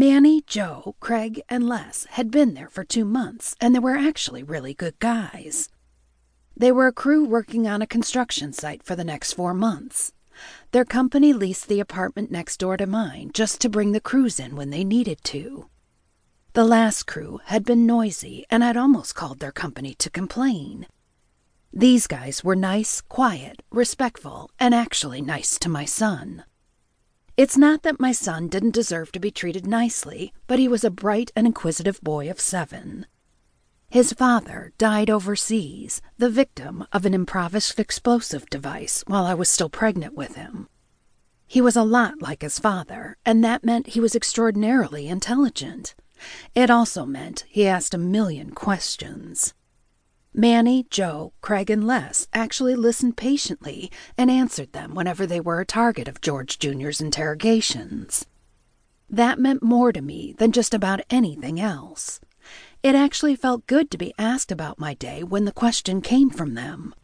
Manny, Joe, Craig, and Les had been there for two months, and they were actually really good guys. They were a crew working on a construction site for the next four months. Their company leased the apartment next door to mine just to bring the crews in when they needed to. The last crew had been noisy, and I'd almost called their company to complain. These guys were nice, quiet, respectful, and actually nice to my son. It's not that my son didn't deserve to be treated nicely, but he was a bright and inquisitive boy of seven. His father died overseas, the victim of an improvised explosive device while I was still pregnant with him. He was a lot like his father, and that meant he was extraordinarily intelligent. It also meant he asked a million questions. Manny, Joe, Craig, and Les actually listened patiently and answered them whenever they were a target of George Jr.'s interrogations. That meant more to me than just about anything else. It actually felt good to be asked about my day when the question came from them.